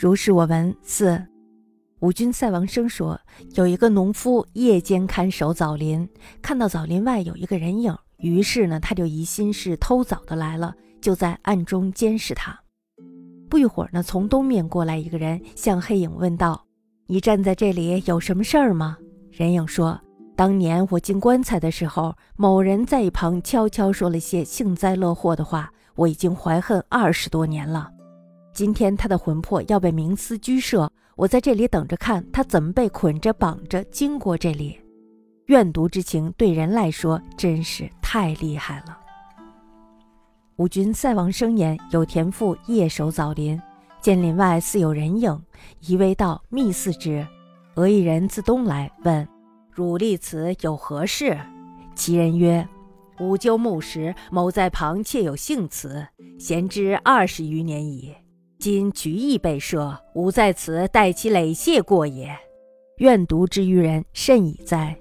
如是我闻。四，吴君赛王生说，有一个农夫夜间看守枣林，看到枣林外有一个人影，于是呢，他就疑心是偷枣的来了，就在暗中监视他。不一会儿呢，从东面过来一个人，向黑影问道：“你站在这里有什么事儿吗？”人影说：“当年我进棺材的时候，某人在一旁悄悄说了些幸灾乐祸的话，我已经怀恨二十多年了。今天他的魂魄要被冥司居舍，我在这里等着看他怎么被捆着绑着经过这里。怨毒之情对人来说真是太厉害了。”吴军塞王生言：有田赋夜守枣林，见林外似有人影，疑为道密似之。俄一人自东来，问：“汝立此有何事？”其人曰：“吾鸠木时，某在旁窃有幸词，闲之二十余年矣。今局意被赦，吾在此待其累谢过也。愿读之于人甚矣哉！”